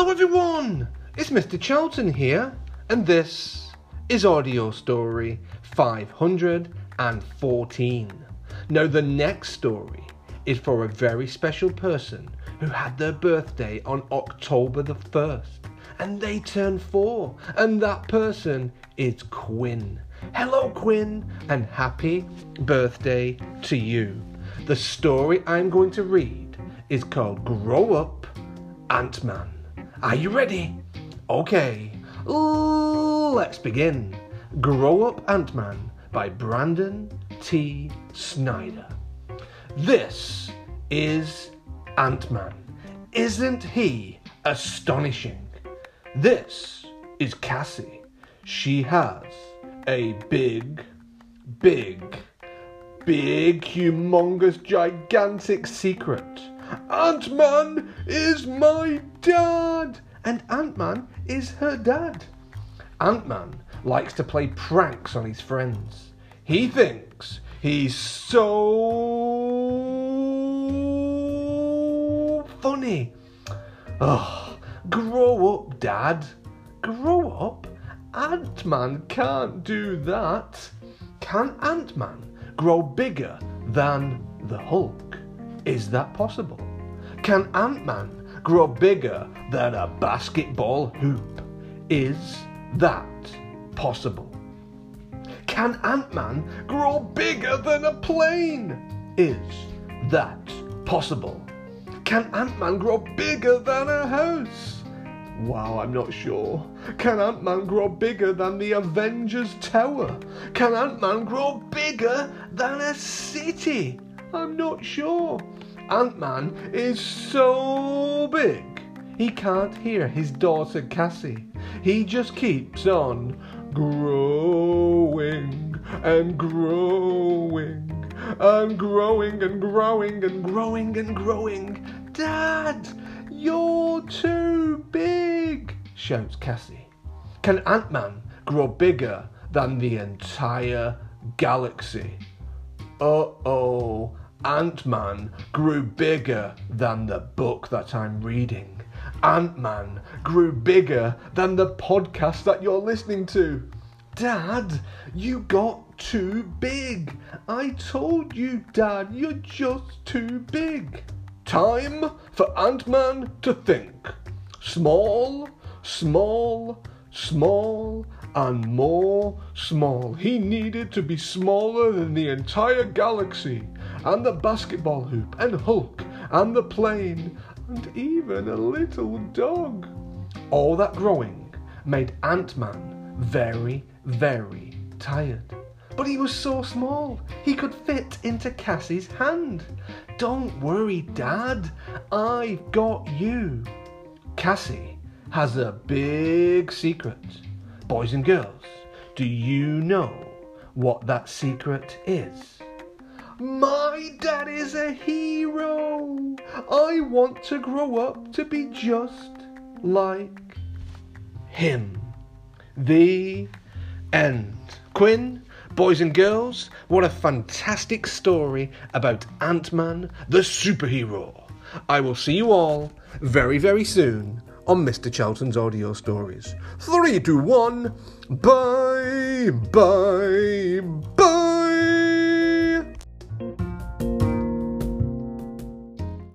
Hello, everyone! It's Mr. Charlton here, and this is Audio Story 514. Now, the next story is for a very special person who had their birthday on October the 1st, and they turned four, and that person is Quinn. Hello, Quinn, and happy birthday to you. The story I'm going to read is called Grow Up Ant Man. Are you ready? Okay, let's begin. Grow Up Ant Man by Brandon T. Snider. This is Ant Man. Isn't he astonishing? This is Cassie. She has a big, big, big, humongous, gigantic secret. Ant Man is my dad, and Ant Man is her dad. Ant Man likes to play pranks on his friends. He thinks he's so funny. Oh, grow up, Dad. Grow up? Ant Man can't do that. Can Ant Man grow bigger than the Hulk? Is that possible? Can Ant Man grow bigger than a basketball hoop? Is that possible? Can Ant Man grow bigger than a plane? Is that possible? Can Ant Man grow bigger than a house? Wow, I'm not sure. Can Ant Man grow bigger than the Avengers Tower? Can Ant Man grow bigger than a city? I'm not sure. Ant Man is so big he can't hear his daughter Cassie. He just keeps on growing and growing and growing and growing and growing and growing. Dad, you're too big, shouts Cassie. Can Ant Man grow bigger than the entire galaxy? Uh oh, Ant Man grew bigger than the book that I'm reading. Ant Man grew bigger than the podcast that you're listening to. Dad, you got too big. I told you, Dad, you're just too big. Time for Ant Man to think. Small, small, small, and more small. He needed to be smaller than the entire galaxy, and the basketball hoop, and Hulk, and the plane, and even a little dog. All that growing made Ant Man very, very tired. But he was so small, he could fit into Cassie's hand. Don't worry, Dad, I've got you. Cassie has a big secret. Boys and girls, do you know what that secret is? My dad is a hero. I want to grow up to be just like him. The end. Quinn, boys and girls, what a fantastic story about Ant Man the superhero. I will see you all very, very soon on Mr. Charlton's audio stories. Three, two, one. Bye, bye, bye.